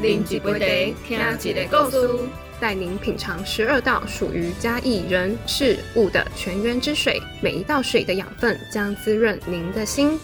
啉一杯茶，听一个故事，带您品尝十二道属于嘉义人事物的泉源之水，每一道水的养分将滋润您的心。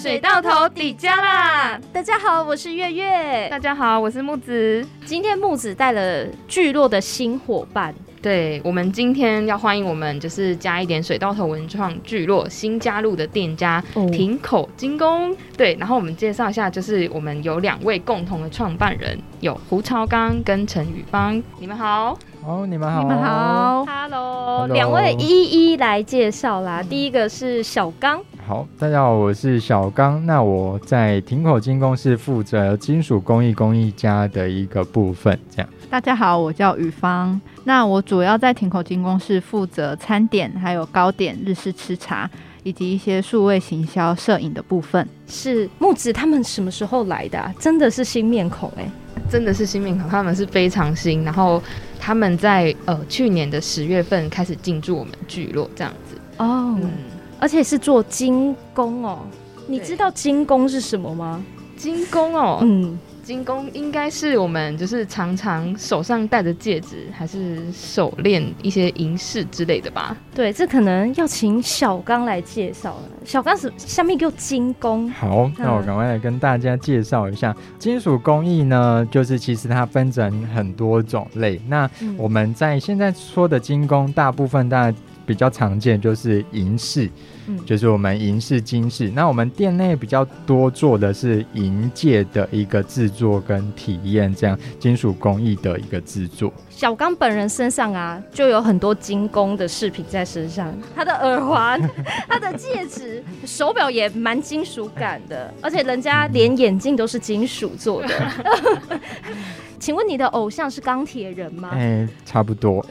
水到头底加啦！大家好，我是月月。大家好，我是木子。今天木子带了聚落的新伙伴。对我们今天要欢迎我们就是加一点水稻头文创聚落新加入的店家亭口精工。对，然后我们介绍一下，就是我们有两位共同的创办人，有胡超刚跟陈宇芳。你们好，哦，你们好，你们好，Hello，两位一一来介绍啦。第一个是小刚，好，大家好，我是小刚。那我在亭口金工是负责金属工艺工艺家的一个部分，这样。大家好，我叫雨芳。那我主要在亭口金工是负责餐点、还有糕点、日式吃茶，以及一些数位行销、摄影的部分。是木子他们什么时候来的？真的是新面孔哎，真的是新面孔，他们是非常新。然后他们在呃去年的十月份开始进驻我们聚落，这样子哦。嗯，而且是做精工哦。你知道精工是什么吗？精工哦，嗯。精工应该是我们就是常常手上戴的戒指，还是手链一些银饰之类的吧？对，这可能要请小刚来介绍了。小刚是下面叫金工。好，那我赶快来跟大家介绍一下金属工艺呢，就是其实它分成很多种类。那我们在现在说的精工，大部分大家比较常见就是银饰。就是我们银饰、金饰，那我们店内比较多做的是银戒的一个制作跟体验，这样金属工艺的一个制作。小刚本人身上啊，就有很多精工的饰品在身上，他的耳环、他的戒指、手表也蛮金属感的，而且人家连眼镜都是金属做的。请问你的偶像是钢铁人吗？哎，差不多。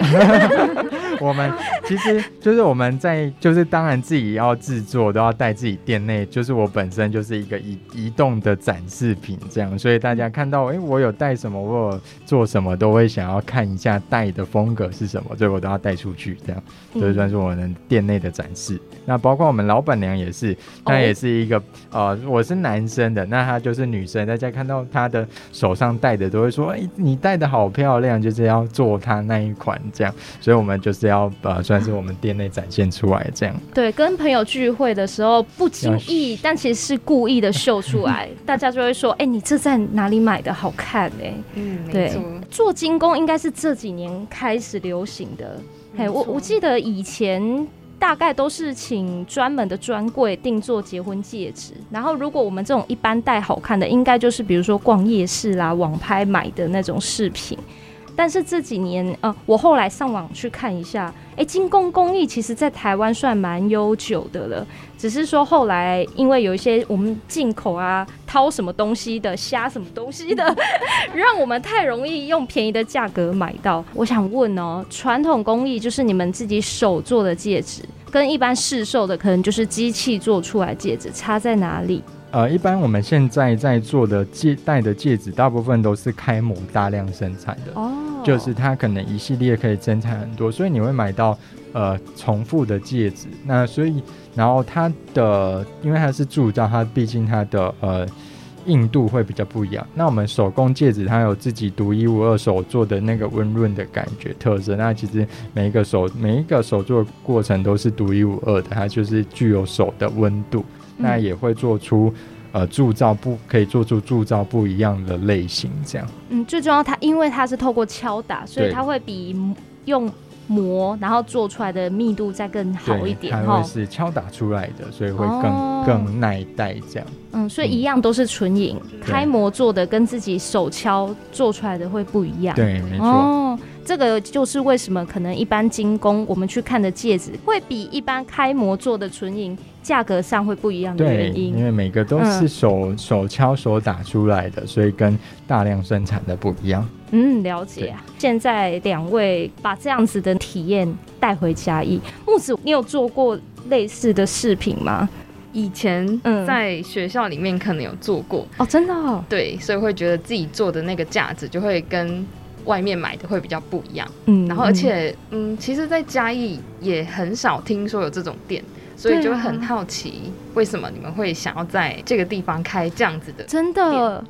我们其实就是我们在就是当然自己要制作都要带自己店内，就是我本身就是一个移移动的展示品这样，所以大家看到哎我有带什么，我有做什么，都会想要看一下带的风格是什么，所以我都要带出去这样，所以算是我们店内的展示。那包括我们老板娘也是，她也是一个呃我是男生的，那她就是女生，大家看到她的手上戴的都会说。哎你戴的好漂亮，就是要做她那一款这样，所以我们就是要呃，算是我们店内展现出来这样。对，跟朋友聚会的时候不经意，但其实是故意的秀出来，大家就会说：“哎，你这在哪里买的？好看哎。”嗯，对，做精工应该是这几年开始流行的。嘿，我我记得以前。大概都是请专门的专柜定做结婚戒指，然后如果我们这种一般戴好看的，应该就是比如说逛夜市啦、网拍买的那种饰品。但是这几年，呃，我后来上网去看一下，哎，精工工艺其实在台湾算蛮悠久的了。只是说后来因为有一些我们进口啊、掏什么东西的、虾什么东西的，让我们太容易用便宜的价格买到。我想问哦，传统工艺就是你们自己手做的戒指，跟一般市售的可能就是机器做出来戒指，差在哪里？呃，一般我们现在在做的戒戴的戒指，大部分都是开模大量生产的，哦，就是它可能一系列可以生产很多，所以你会买到呃重复的戒指。那所以，然后它的因为它是铸造，它毕竟它的呃硬度会比较不一样。那我们手工戒指它有自己独一无二手做的那个温润的感觉特色。那其实每一个手每一个手做过程都是独一无二的，它就是具有手的温度。那也会做出，呃，铸造不可以做出铸造不一样的类型，这样。嗯，最重要，它因为它是透过敲打，所以它会比用磨然后做出来的密度再更好一点。它会是敲打出来的，所以会更更耐戴这样。嗯，所以一样都是纯银，开模做的跟自己手敲做出来的会不一样。对，没错。这个就是为什么可能一般精工我们去看的戒指会比一般开模做的纯银价格上会不一样的原因，因为每个都是手手敲手打出来的，所以跟大量生产的不一样。嗯，了解。现在两位把这样子的体验带回家义木子，你有做过类似的饰品吗？以前在学校里面可能有做过哦，真的。对，所以会觉得自己做的那个架子就会跟。外面买的会比较不一样，嗯，然后而且，嗯，其实，在嘉义也很少听说有这种店，所以就很好奇，为什么你们会想要在这个地方开这样子的？真的。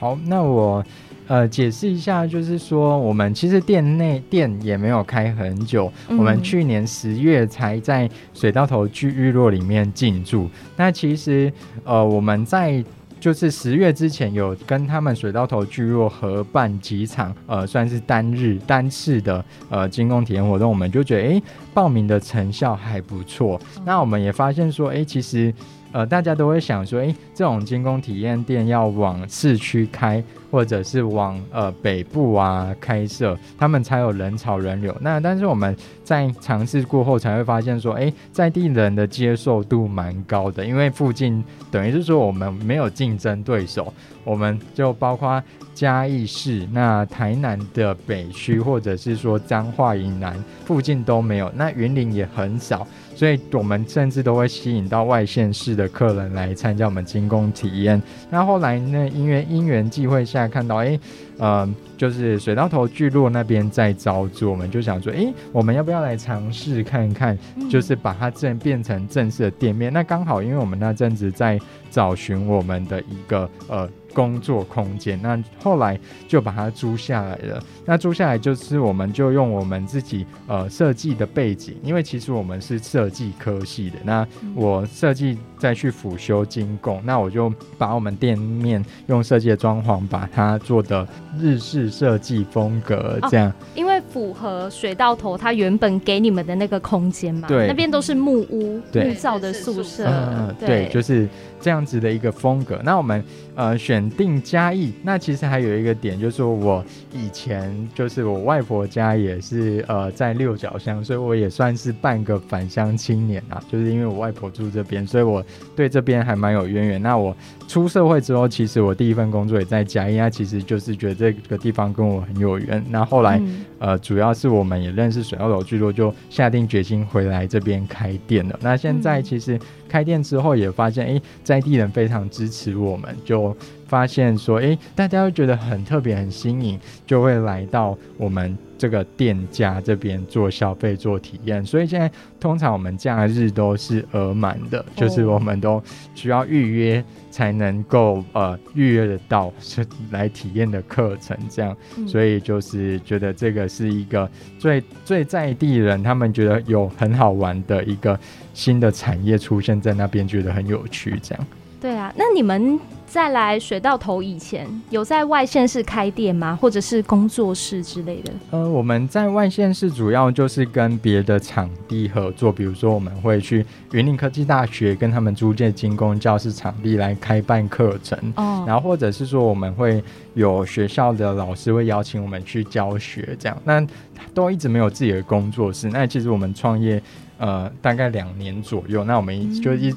好，那我呃解释一下，就是说我们其实店内店也没有开很久，我们去年十月才在水道头聚日落里面进驻。那其实呃我们在就是十月之前有跟他们水稻头聚落合办几场呃算是单日单次的呃精工体验活动，我们就觉得哎报名的成效还不错。那我们也发现说哎其实。呃，大家都会想说，诶，这种精工体验店要往市区开，或者是往呃北部啊开设，他们才有人潮人流。那但是我们在尝试过后才会发现说，诶，在地人的接受度蛮高的，因为附近等于是说我们没有竞争对手，我们就包括嘉义市、那台南的北区，或者是说彰化以南附近都没有，那云林也很少。所以我们甚至都会吸引到外县市的客人来参加我们精工体验。那后来呢，因为因缘际会下看到，哎，呃，就是水稻头聚落那边在招租，我们就想说，哎，我们要不要来尝试看看，就是把它正变成正式的店面？那刚好，因为我们那阵子在找寻我们的一个呃。工作空间，那后来就把它租下来了。那租下来就是我们就用我们自己呃设计的背景，因为其实我们是设计科系的。那我设计再去辅修精工，那我就把我们店面用设计的装潢把它做的日式设计风格这样。因为符合水稻头它原本给你们的那个空间嘛，对，那边都是木屋木造的宿舍，嗯，对，就是这样子的一个风格。那我们。呃，选定嘉义，那其实还有一个点，就是我以前就是我外婆家也是呃在六角乡，所以我也算是半个返乡青年啊。就是因为我外婆住这边，所以我对这边还蛮有渊源。那我出社会之后，其实我第一份工作也在嘉义，那其实就是觉得这个地方跟我很有缘。那后来呃，主要是我们也认识水澳楼居多，就下定决心回来这边开店了。那现在其实。开店之后也发现，哎，在地人非常支持我们，就发现说，哎，大家会觉得很特别、很新颖，就会来到我们这个店家这边做消费、做体验。所以现在通常我们假日都是额满的，就是我们都需要预约才能够呃预约得到是来体验的课程，这样。所以就是觉得这个是一个最最在地人他们觉得有很好玩的一个。新的产业出现在那边，觉得很有趣，这样。对啊，那你们在来水稻头以前，有在外县市开店吗？或者是工作室之类的？呃，我们在外县市主要就是跟别的场地合作，比如说我们会去云林科技大学跟他们租借精工教室场地来开办课程，哦，然后或者是说我们会有学校的老师会邀请我们去教学，这样。那都一直没有自己的工作室，那其实我们创业。呃，大概两年左右，那我们就一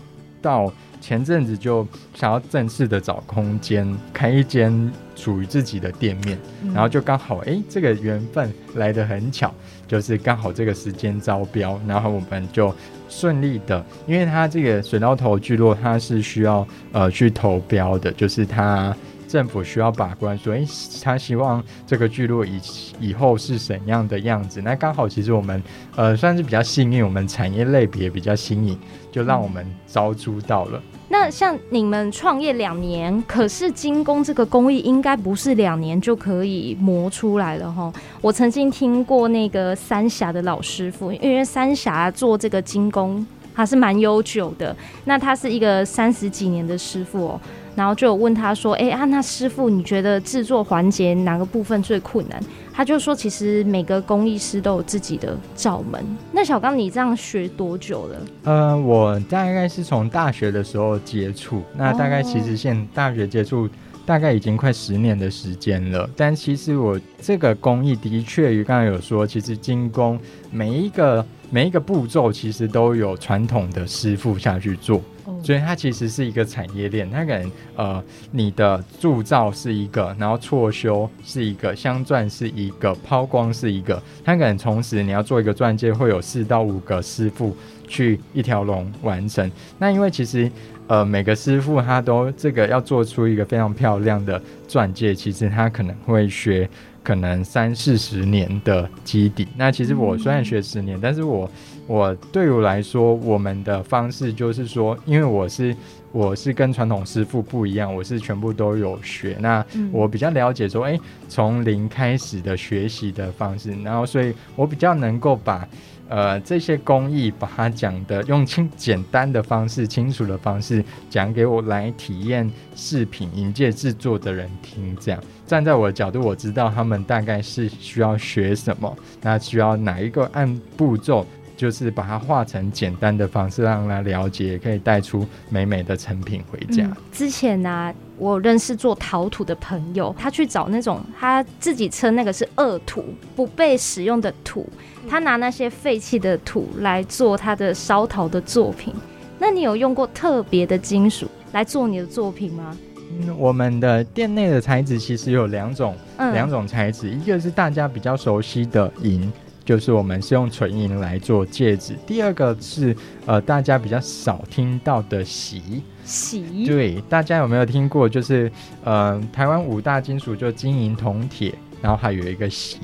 到前阵子就想要正式的找空间开一间属于自己的店面，然后就刚好哎，这个缘分来得很巧，就是刚好这个时间招标，然后我们就顺利的，因为它这个水稻头聚落它是需要呃去投标的，就是它。政府需要把关，所以，他希望这个聚落以以后是怎样的样子？那刚好，其实我们，呃，算是比较幸运，我们产业类别比较新颖，就让我们招租到了。那像你们创业两年，可是精工这个工艺应该不是两年就可以磨出来了哈。我曾经听过那个三峡的老师傅，因为三峡做这个精工，还是蛮悠久的，那他是一个三十几年的师傅哦。然后就有问他说：“哎啊，那师傅，你觉得制作环节哪个部分最困难？”他就说：“其实每个工艺师都有自己的罩门。”那小刚，你这样学多久了？呃，我大概是从大学的时候接触，那大概其实现大学接触大概已经快十年的时间了。但其实我这个工艺的确，于刚才有说，其实精工每一个每一个步骤，其实都有传统的师傅下去做。所以它其实是一个产业链，它可能呃，你的铸造是一个，然后错修是一个，镶钻是一个，抛光是一个，它可能同时你要做一个钻戒，会有四到五个师傅去一条龙完成。那因为其实呃，每个师傅他都这个要做出一个非常漂亮的钻戒，其实他可能会学。可能三四十年的基底。那其实我虽然学十年，但是我我对我来说，我们的方式就是说，因为我是。我是跟传统师傅不一样，我是全部都有学。那我比较了解说，哎，从零开始的学习的方式，然后所以我比较能够把呃这些工艺把它讲的用清简单的方式、清楚的方式讲给我来体验饰品引介制作的人听。这样站在我的角度，我知道他们大概是需要学什么，那需要哪一个按步骤。就是把它画成简单的方式，让他了解，也可以带出美美的成品回家。之前呢，我认识做陶土的朋友，他去找那种他自己称那个是恶土，不被使用的土，他拿那些废弃的土来做他的烧陶的作品。那你有用过特别的金属来做你的作品吗？嗯，我们的店内的材质其实有两种，两种材质，一个是大家比较熟悉的银。就是我们是用纯银来做戒指。第二个是呃，大家比较少听到的锡。锡。对，大家有没有听过？就是呃，台湾五大金属就金银铜铁，然后还有一个锡。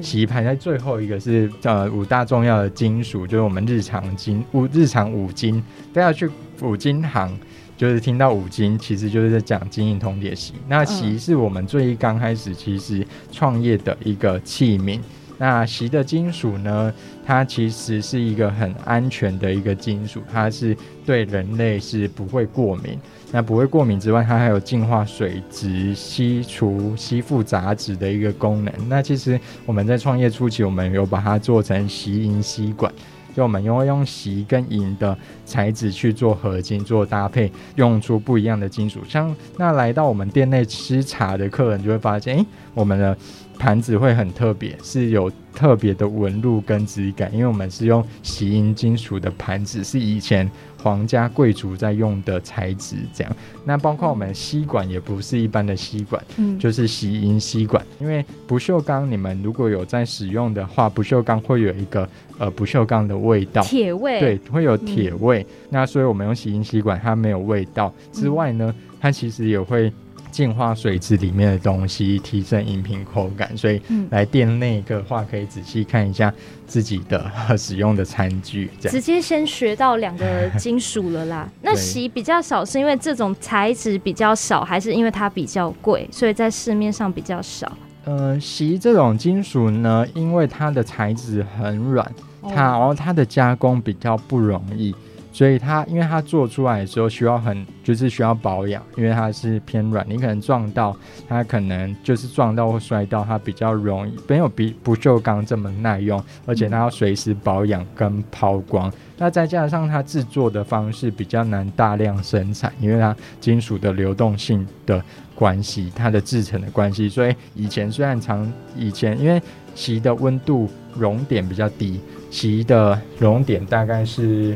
锡排在最后一个是呃五大重要的金属，就是我们日常金五日常五金都要去五金行，就是听到五金，其实就是在讲金银铜铁锡。那锡是我们最刚开始其实创业的一个器皿。那锡的金属呢？它其实是一个很安全的一个金属，它是对人类是不会过敏。那不会过敏之外，它还有净化水质、吸除吸附杂质的一个功能。那其实我们在创业初期，我们有把它做成锡银吸管，就我们用用锡跟银的材质去做合金做搭配，用出不一样的金属。像那来到我们店内吃茶的客人就会发现，哎，我们的。盘子会很特别，是有特别的纹路跟质感，因为我们是用锡银金属的盘子，是以前皇家贵族在用的材质。这样，那包括我们吸管也不是一般的吸管，嗯，就是洗银吸管。因为不锈钢，你们如果有在使用的话，不锈钢会有一个呃不锈钢的味道，铁味，对，会有铁味。那所以我们用洗银吸管，它没有味道之外呢，它其实也会。净化水质里面的东西，提升饮品口感。所以来店内的话，可以仔细看一下自己的使用的餐具。直接先学到两个金属了啦。那锡比较少，是因为这种材质比较少，还是因为它比较贵，所以在市面上比较少？呃，锡这种金属呢，因为它的材质很软，它然后它的加工比较不容易。所以它，因为它做出来的时候需要很，就是需要保养，因为它是偏软，你可能撞到它，可能就是撞到或摔到，它比较容易没有比不锈钢这么耐用，而且它要随时保养跟抛光。那再加上它制作的方式比较难大量生产，因为它金属的流动性的关系，它的制成的关系，所以以前虽然常以前因为锡的温度熔点比较低，锡的熔点大概是。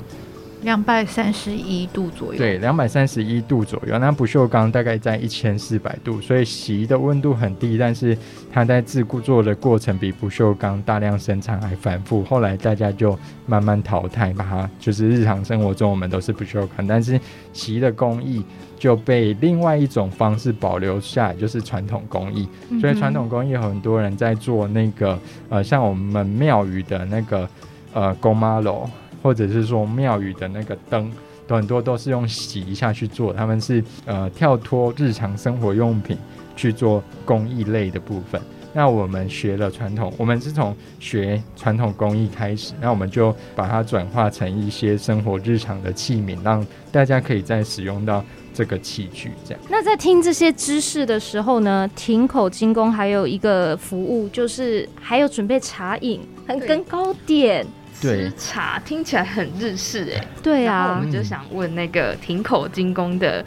两百三十一度左右，对，两百三十一度左右。那不锈钢大概在一千四百度，所以锡的温度很低，但是它在制作的过程比不锈钢大量生产还繁复。后来大家就慢慢淘汰，把它就是日常生活中我们都是不锈钢，但是锡的工艺就被另外一种方式保留下来，就是传统工艺。所以传统工艺很多人在做那个呃，像我们庙宇的那个呃宫妈楼。或者是说庙宇的那个灯，很多都是用洗一下去做，他们是呃跳脱日常生活用品去做工艺类的部分。那我们学了传统，我们是从学传统工艺开始，那我们就把它转化成一些生活日常的器皿，让大家可以再使用到这个器具。这样。那在听这些知识的时候呢，亭口精工还有一个服务，就是还有准备茶饮跟糕点。吃茶听起来很日式哎，对啊，我们就想问那个亭口精工的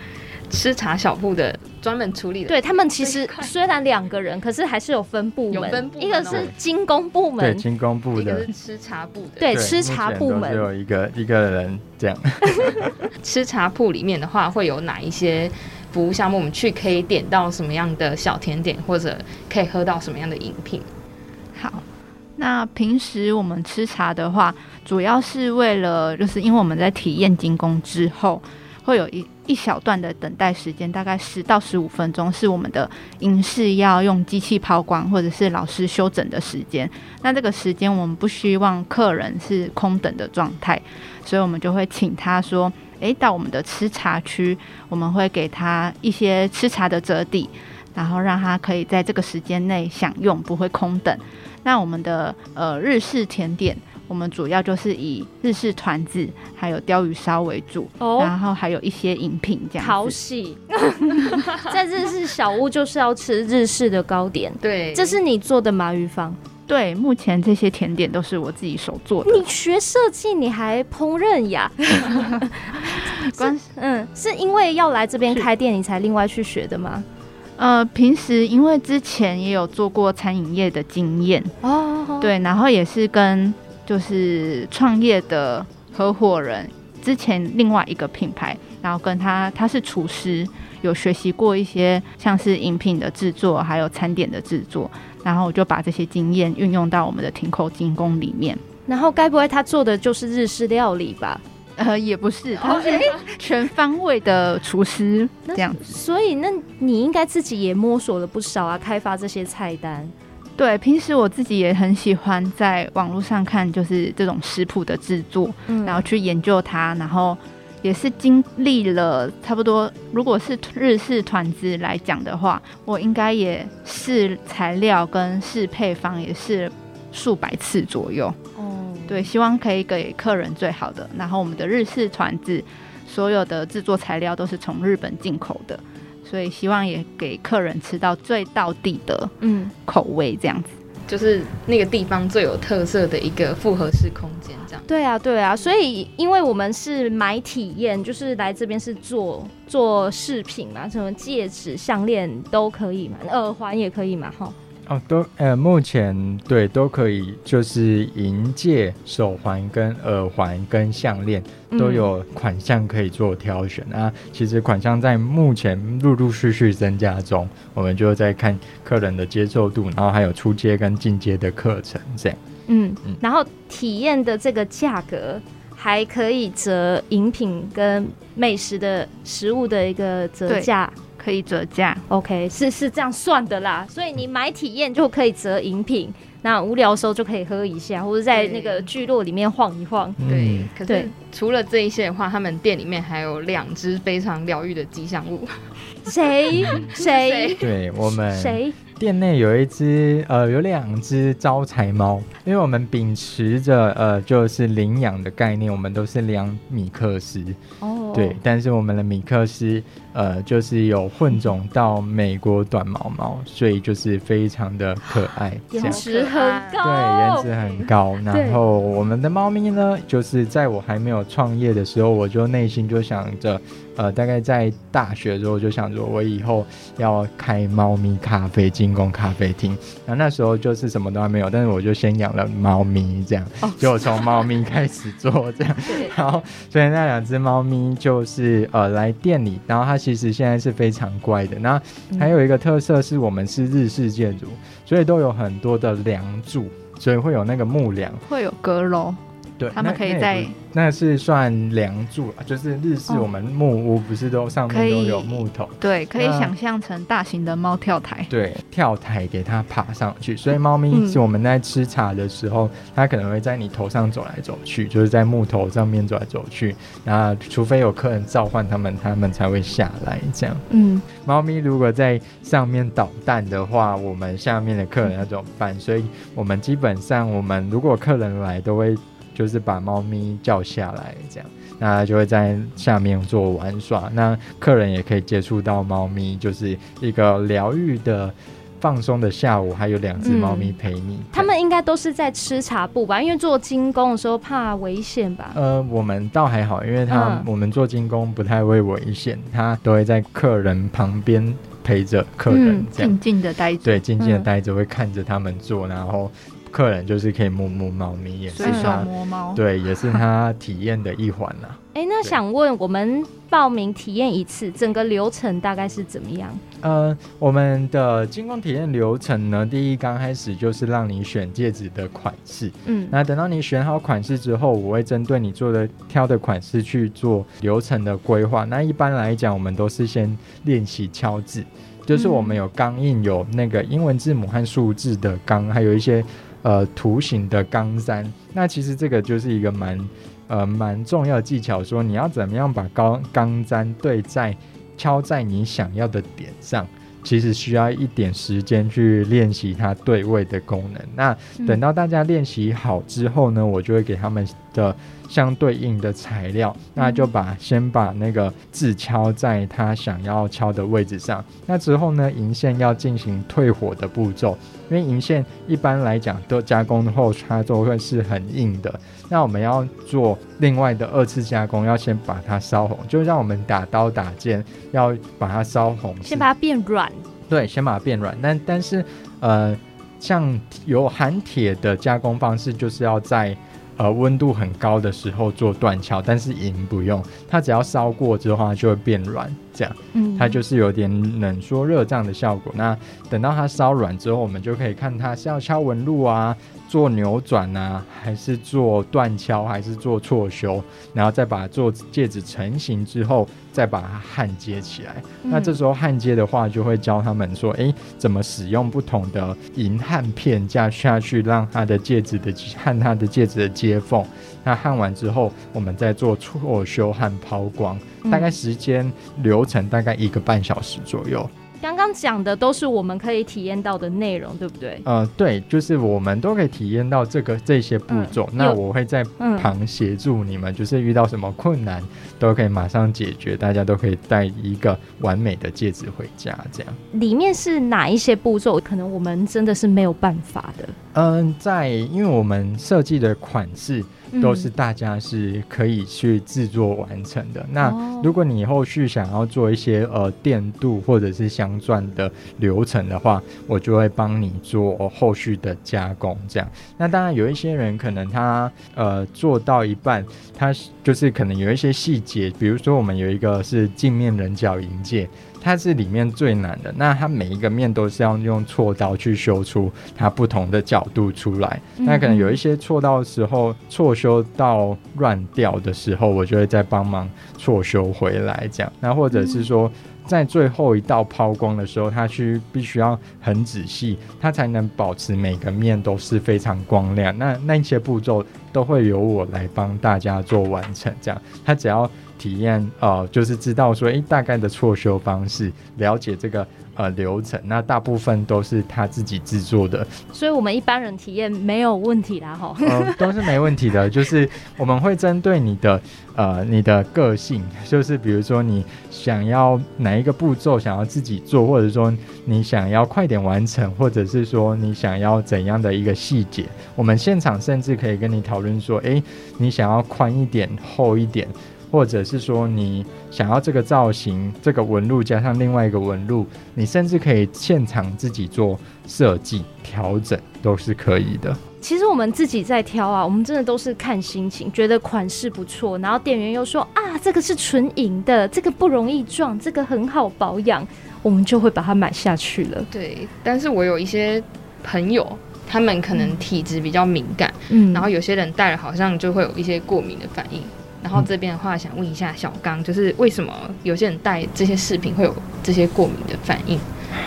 吃茶小铺的专门处理的，对他们其实虽然两个人，可是还是有分部门，一个是精工部门，对精工部的，一个是吃茶部的，对吃茶部门。只有一个一个人这样。吃茶铺里面的话，会有哪一些服务项目？我们去可以点到什么样的小甜点，或者可以喝到什么样的饮品？好。那平时我们吃茶的话，主要是为了，就是因为我们在体验精工之后，会有一一小段的等待时间，大概十到十五分钟，是我们的银饰要用机器抛光或者是老师修整的时间。那这个时间我们不希望客人是空等的状态，所以我们就会请他说：“诶，到我们的吃茶区，我们会给他一些吃茶的折抵，然后让他可以在这个时间内享用，不会空等。”那我们的呃日式甜点。我们主要就是以日式团子还有鲷鱼烧为主，然后还有一些饮品这样。讨喜，在日式小屋就是要吃日式的糕点。对，这是你做的麻鱼坊。对，目前这些甜点都是我自己手做的。你学设计，你还烹饪呀？关嗯，是因为要来这边开店，你才另外去学的吗？呃，平时因为之前也有做过餐饮业的经验哦，对，然后也是跟。就是创业的合伙人，之前另外一个品牌，然后跟他他是厨师，有学习过一些像是饮品的制作，还有餐点的制作，然后我就把这些经验运用到我们的停口精工里面。然后该不会他做的就是日式料理吧？呃，也不是，他是全方位的厨师这样子。所以那你应该自己也摸索了不少啊，开发这些菜单。对，平时我自己也很喜欢在网络上看，就是这种食谱的制作，然后去研究它，然后也是经历了差不多，如果是日式团子来讲的话，我应该也试材料跟试配方，也是数百次左右。哦，对，希望可以给客人最好的。然后我们的日式团子，所有的制作材料都是从日本进口的。所以希望也给客人吃到最到地的嗯口味，这样子就是那个地方最有特色的一个复合式空间，这样。对啊，对啊。所以因为我们是买体验，就是来这边是做做饰品嘛，什么戒指、项链都可以嘛，耳环也可以嘛，哈。哦，都呃，目前对都可以，就是银戒、手环、跟耳环、跟项链都有款项可以做挑选啊。其实款项在目前陆陆续续增加中，我们就在看客人的接受度，然后还有出街跟进阶的课程这样。嗯嗯，然后体验的这个价格还可以折饮品跟美食的食物的一个折价。可以折价，OK，是是这样算的啦。所以你买体验就可以折饮品，那无聊的时候就可以喝一下，或者在那个聚落里面晃一晃。对，可是除了这一些的话，他们店里面还有两只非常疗愈的吉祥物。谁？谁？对我们谁？店内有一只呃，有两只招财猫，因为我们秉持着呃，就是领养的概念，我们都是两米克斯哦，对，但是我们的米克斯呃，就是有混种到美国短毛猫，所以就是非常的可爱，颜值很高，对，颜值很高。然后我们的猫咪呢，就是在我还没有创业的时候，我就内心就想着。呃，大概在大学的时候就想说，我以后要开猫咪咖啡进攻咖啡厅。然后那时候就是什么都还没有，但是我就先养了猫咪，这样就从猫咪开始做这样。然后所以那两只猫咪就是呃来店里，然后它其实现在是非常乖的。那还有一个特色是我们是日式建筑，所以都有很多的梁柱，所以会有那个木梁，会有阁楼。对，他们可以在那是算梁柱就是日式我们木屋不是都上面都有木头？对，可以想象成大型的猫跳台。对，跳台给它爬上去，所以猫咪是我们在吃茶的时候，它可能会在你头上走来走去，就是在木头上面走来走去。然后，除非有客人召唤它们，它们才会下来。这样，嗯，猫咪如果在上面捣蛋的话，我们下面的客人要怎么办？所以我们基本上，我们如果客人来，都会。就是把猫咪叫下来，这样，那就会在下面做玩耍。那客人也可以接触到猫咪，就是一个疗愈的、放松的下午。还有两只猫咪陪你。他们应该都是在吃茶布吧？因为做精工的时候怕危险吧？呃，我们倒还好，因为他我们做精工不太会危险，他都会在客人旁边陪着客人，静静的待着。对，静静的待着，会看着他们做，然后。客人就是可以摸摸猫咪，也是他摸猫，对，也是他体验的一环呐。哎，那想问我们报名体验一次，整个流程大概是怎么样？呃，我们的金工体验流程呢，第一刚开始就是让你选戒指的款式，嗯，那等到你选好款式之后，我会针对你做的挑的款式去做流程的规划。那一般来讲，我们都是先练习敲字，就是我们有钢印，有那个英文字母和数字的钢，还有一些呃图形的钢簪。那其实这个就是一个蛮呃蛮重要的技巧，说你要怎么样把钢钢簪对在。敲在你想要的点上，其实需要一点时间去练习它对位的功能。那等到大家练习好之后呢，我就会给他们的。相对应的材料，那就把先把那个字敲在他想要敲的位置上。那之后呢，银线要进行退火的步骤，因为银线一般来讲都加工后它都会是很硬的。那我们要做另外的二次加工，要先把它烧红，就让我们打刀打剑要把它烧红，先把它变软。对，先把它变软。但但是呃，像有含铁的加工方式，就是要在。呃，温度很高的时候做断桥，但是银不用，它只要烧过之后它就会变软，这样，嗯，它就是有点冷缩热胀的效果。那等到它烧软之后，我们就可以看它是要敲纹路啊。做扭转啊，还是做断敲，还是做错修，然后再把做戒指成型之后，再把它焊接起来。那这时候焊接的话，就会教他们说，哎，怎么使用不同的银焊片加下去，让它的戒指的焊它的戒指的接缝。那焊完之后，我们再做错修和抛光，大概时间流程大概一个半小时左右。刚刚讲的都是我们可以体验到的内容，对不对？呃，对，就是我们都可以体验到这个这些步骤。那我会在旁协助你们，就是遇到什么困难都可以马上解决，大家都可以带一个完美的戒指回家。这样里面是哪一些步骤？可能我们真的是没有办法的。嗯，在因为我们设计的款式。都是大家是可以去制作完成的。那如果你后续想要做一些呃电镀或者是镶钻的流程的话，我就会帮你做后续的加工。这样，那当然有一些人可能他呃做到一半，他就是可能有一些细节，比如说我们有一个是镜面棱角银戒。它是里面最难的，那它每一个面都是要用锉刀去修出它不同的角度出来。那可能有一些锉刀的时候，锉修到乱掉的时候，我就会再帮忙锉修回来，这样。那或者是说，在最后一道抛光的时候，它需必须要很仔细，它才能保持每个面都是非常光亮。那那些步骤都会由我来帮大家做完成，这样。他只要。体验呃，就是知道说，诶，大概的错修方式，了解这个呃流程，那大部分都是他自己制作的，所以我们一般人体验没有问题啦，哈，都是没问题的。就是我们会针对你的呃你的个性，就是比如说你想要哪一个步骤想要自己做，或者说你想要快点完成，或者是说你想要怎样的一个细节，我们现场甚至可以跟你讨论说，诶，你想要宽一点、厚一点。或者是说你想要这个造型、这个纹路加上另外一个纹路，你甚至可以现场自己做设计调整，都是可以的。其实我们自己在挑啊，我们真的都是看心情，觉得款式不错，然后店员又说啊，这个是纯银的，这个不容易撞，这个很好保养，我们就会把它买下去了。对，但是我有一些朋友，他们可能体质比较敏感，嗯，然后有些人戴了好像就会有一些过敏的反应。然后这边的话，想问一下小刚，就是为什么有些人戴这些饰品会有这些过敏的反应？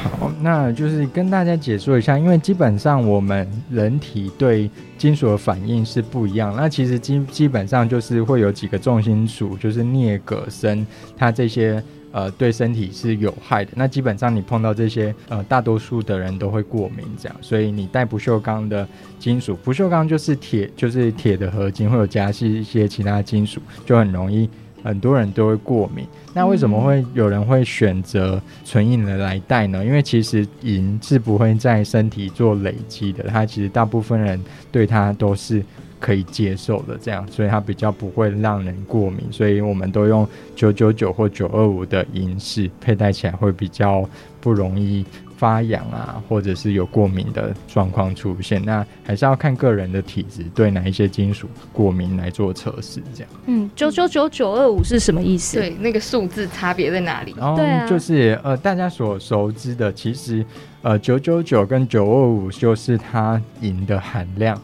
好，那就是跟大家解说一下，因为基本上我们人体对金属的反应是不一样。那其实基基本上就是会有几个重金属，就是镍、铬、砷，它这些。呃，对身体是有害的。那基本上你碰到这些，呃，大多数的人都会过敏，这样。所以你带不锈钢的金属，不锈钢就是铁，就是铁的合金，会有加一些其他金属，就很容易，很多人都会过敏。那为什么会有人会选择纯银的来戴呢？因为其实银是不会在身体做累积的，它其实大部分人对它都是。可以接受的这样，所以它比较不会让人过敏，所以我们都用九九九或九二五的银饰佩戴起来会比较不容易发痒啊，或者是有过敏的状况出现。那还是要看个人的体质，对哪一些金属过敏来做测试。这样，嗯，九九九九二五是什么意思？对，那个数字差别在哪里？对啊，就是呃，大家所熟知的，其实呃，九九九跟九二五就是它银的含量。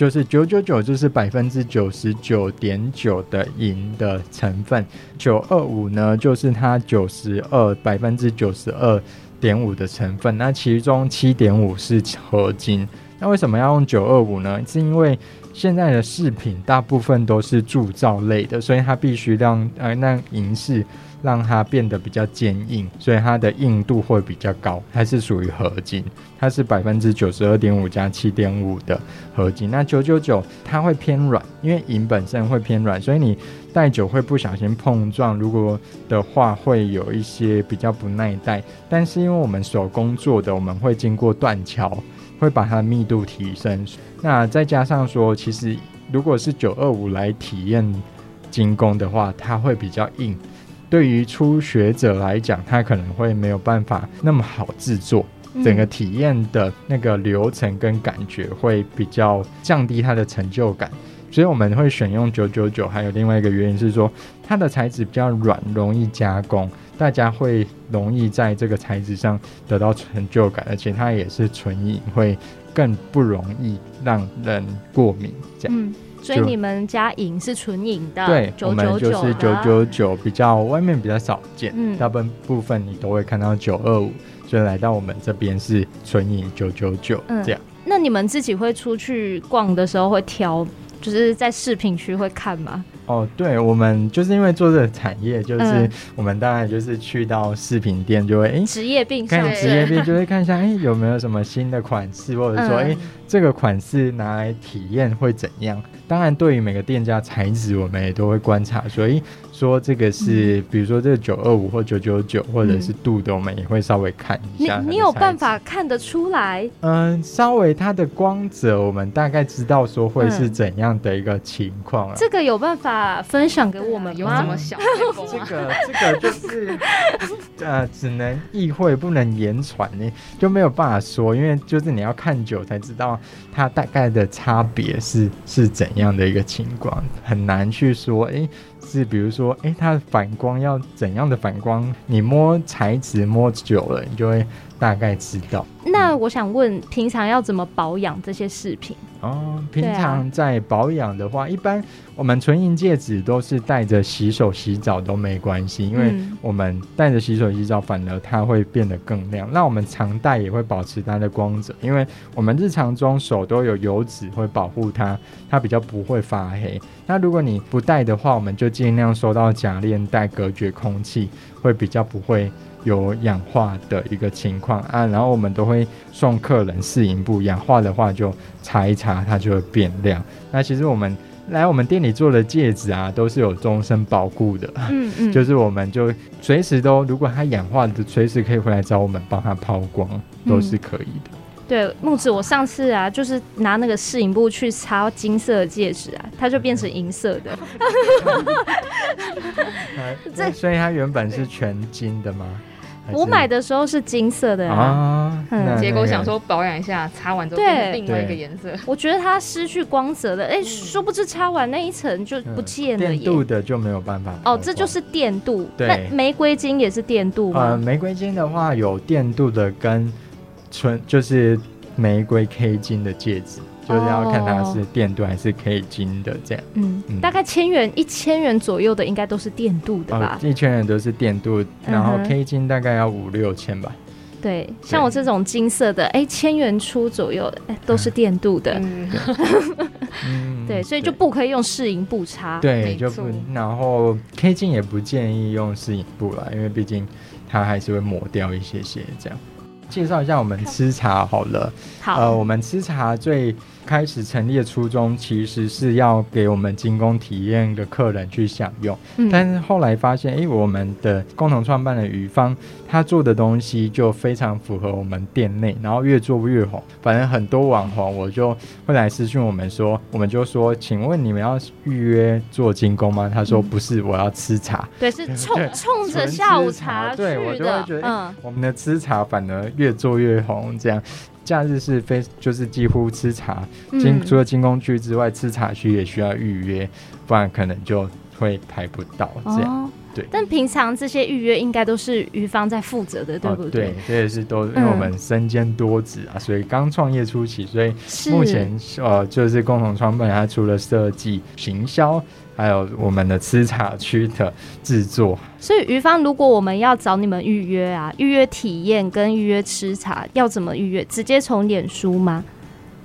就是九九九，就是百分之九十九点九的银的成分；九二五呢，就是它九十二百分之九十二点五的成分。那其中七点五是合金。那为什么要用九二五呢？是因为现在的饰品大部分都是铸造类的，所以它必须让呃那银饰。让它变得比较坚硬，所以它的硬度会比较高。它是属于合金，它是百分之九十二点五加七点五的合金。那九九九它会偏软，因为银本身会偏软，所以你戴久会不小心碰撞，如果的话会有一些比较不耐戴。但是因为我们手工做的，我们会经过断桥，会把它的密度提升。那再加上说，其实如果是九二五来体验精工的话，它会比较硬。对于初学者来讲，他可能会没有办法那么好制作，整个体验的那个流程跟感觉会比较降低他的成就感，所以我们会选用九九九。还有另外一个原因是说，它的材质比较软，容易加工，大家会容易在这个材质上得到成就感，而且它也是纯银，会更不容易让人过敏。这样。所以你们家银是纯银的，对，我们就是九九九，比较外面比较少见，嗯，大部分分你都会看到九二五，所以来到我们这边是纯银九九九这样。那你们自己会出去逛的时候会挑，就是在饰品区会看吗？哦，对，我们就是因为做这个产业，就是我们当然就是去到饰品店就会哎，职业病，看职业病就会看一下哎有没有什么新的款式，或者说哎这个款式拿来体验会怎样。当然，对于每个店家材质，我们也都会观察，所以。说这个是，比如说这个九二五或九九九，或者是度的，我们也会稍微看一下。你你有办法看得出来？嗯，稍微它的光泽，我们大概知道说会是怎样的一个情况啊。这个有办法分享给我们有什么小？这个这个就是 呃，只能意会不能言传，你就没有办法说，因为就是你要看久才知道它大概的差别是是怎样的一个情况，很难去说。哎。是，比如说，哎，它的反光要怎样的反光？你摸材质摸久了，你就会大概知道。那我想问，平常要怎么保养这些饰品？哦，平常在保养的话，一般我们纯银戒指都是带着洗手洗澡都没关系，因为我们带着洗手洗澡，反而它会变得更亮。那我们常戴也会保持它的光泽，因为我们日常中手都有油脂会保护它，它比较不会发黑。那如果你不戴的话，我们就尽量收到假链带隔绝空气，会比较不会。有氧化的一个情况啊，然后我们都会送客人试银布，氧化的话就擦一擦，它就会变亮。那其实我们来我们店里做的戒指啊，都是有终身保护的，嗯嗯，就是我们就随时都，如果它氧化的，随时可以回来找我们帮它抛光，都是可以的。对木子，我上次啊，就是拿那个试影布去擦金色的戒指啊，它就变成银色的。这所以它原本是全金的吗？我买的时候是金色的啊，结果想说保养一下，擦完之后变另外一个颜色。我觉得它失去光泽了，哎，殊不知擦完那一层就不见了。电镀的就没有办法。哦，这就是电镀。那玫瑰金也是电镀吗？呃，玫瑰金的话有电镀的跟纯就是玫瑰 K 金的戒指。就是要看它是电镀还是 K 金的这样，嗯，大概千元一千元左右的应该都是电镀的吧？一千元都是电镀，然后 K 金大概要五六千吧。对，像我这种金色的，哎，千元出左右，哎，都是电镀的。嗯，对，所以就不可以用试银布擦。对，就不，然后 K 金也不建议用试银布了，因为毕竟它还是会抹掉一些些这样。介绍一下我们吃茶好了。好，呃，我们吃茶最开始成立的初衷其实是要给我们精工体验的客人去享用，嗯但是后来发现，诶，我们的共同创办的余方，他做的东西就非常符合我们店内，然后越做越红。反正很多网红我就会来私讯我们说，我们就说，请问你们要预约做精工吗？他说不是，我要吃茶。对，是冲冲着下午茶茶去对我就会的觉得，嗯，我们的吃茶反而越做越红，这样。假日是非就是几乎吃茶，金、嗯除了金工区之外，吃茶区也需要预约，不然可能就会排不到这样。哦，对但平常这些预约应该都是于方在负责的，对不哦、对？对，这也是都因为我们身兼多职啊，所以刚创业初期，所以目前呃就是共同创办人，他除了设计、行销，还有我们的吃茶区的制作，所以于芳，如果我们要找你们预约啊，预约体验跟预约吃茶，要怎么预约？直接从脸书吗？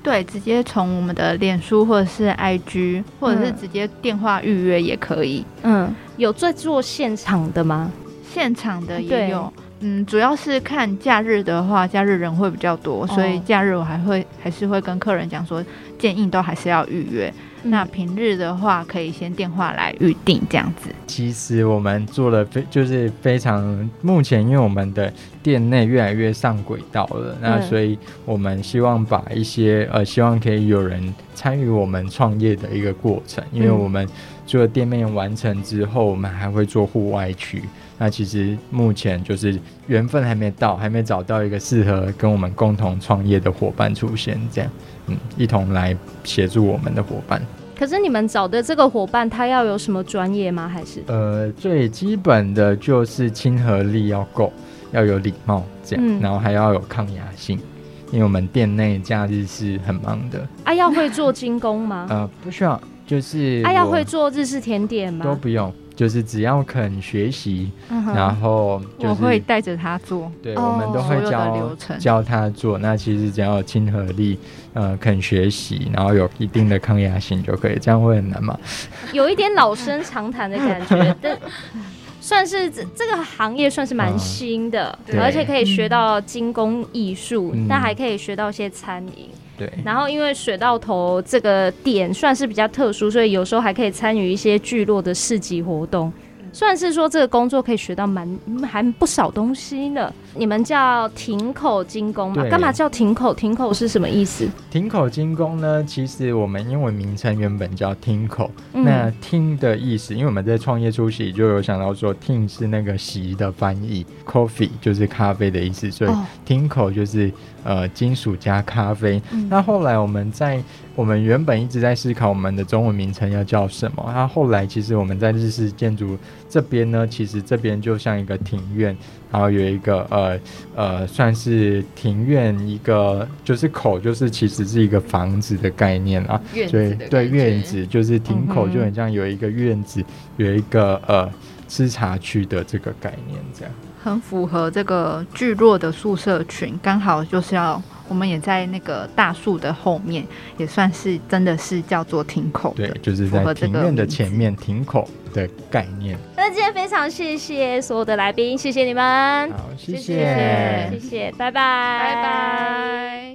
对，直接从我们的脸书或者是 IG，或者是嗯直接电话预约也可以。嗯，有在做现场的吗？现场的也有，嗯，主要是看假日的话，假日人会比较多，所以哦假日我还会还是会跟客人讲说，建议都还是要预约。那嗯平日的话，可以先电话来预定这样子。其实我们做了非就是非常目前，因为我们的店内越来越上轨道了，那嗯所以我们希望把一些呃，希望可以有人参与我们创业的一个过程，因为嗯我们做了店面完成之后，我们还会做户外区。那其实目前就是缘分还没到，还没找到一个适合跟我们共同创业的伙伴出现，这样，嗯，一同来协助我们的伙伴。可是你们找的这个伙伴，他要有什么专业吗？还是？呃，最基本的就是亲和力要够，要有礼貌，这样，嗯然后还要有抗压性，因为我们店内假日是很忙的，啊，要会做精工吗？呃，不需要，就是啊，要会做日式甜点吗？都不用，就是只要肯学习，嗯哼然后就是我会带着他做对，哦我们都会教流程。教他做。那其实只要有亲和力，呃，肯学习，然后有一定的抗压性就可以。这样会很难吗？有一点老生常谈的感觉，但算是这这个行业算是蛮嗯新的，对而且可以学到精工艺术，嗯但还可以学到一些餐饮。对，然后因为水到头这个点算是比较特殊，所以有时候还可以参与一些聚落的市集活动。算是说这个工作可以学到蛮还不少东西呢。你们叫亭口精工嘛？对干嘛叫亭口？亭口是什么意思？亭口精工呢，其实我们英文名称原本叫听口。嗯那听的意思，因为我们在创业初期就有想到说，听是那个席的翻译，coffee 就是咖啡的意思，所以哦听口就是呃金属加咖啡。嗯那后来我们在我们原本一直在思考我们的中文名称要叫什么，那后来其实我们在日式建筑这边呢，其实这边就像一个庭院，然后有一个呃呃算是庭院一个就是口，就是其实是一个房子的概念啊。院所以对院子就是亭口，就很像有一个院子，有一个呃吃茶区的这个概念，这样。很符合这个聚落的宿舍群，刚好就是要我们也在那个大树的后面，也算是真的是叫做亭口对，，就是在庭院的前面亭口的概念。那今天非常谢谢所有的来宾，谢谢你们，好，谢谢谢，谢谢，拜拜，拜拜。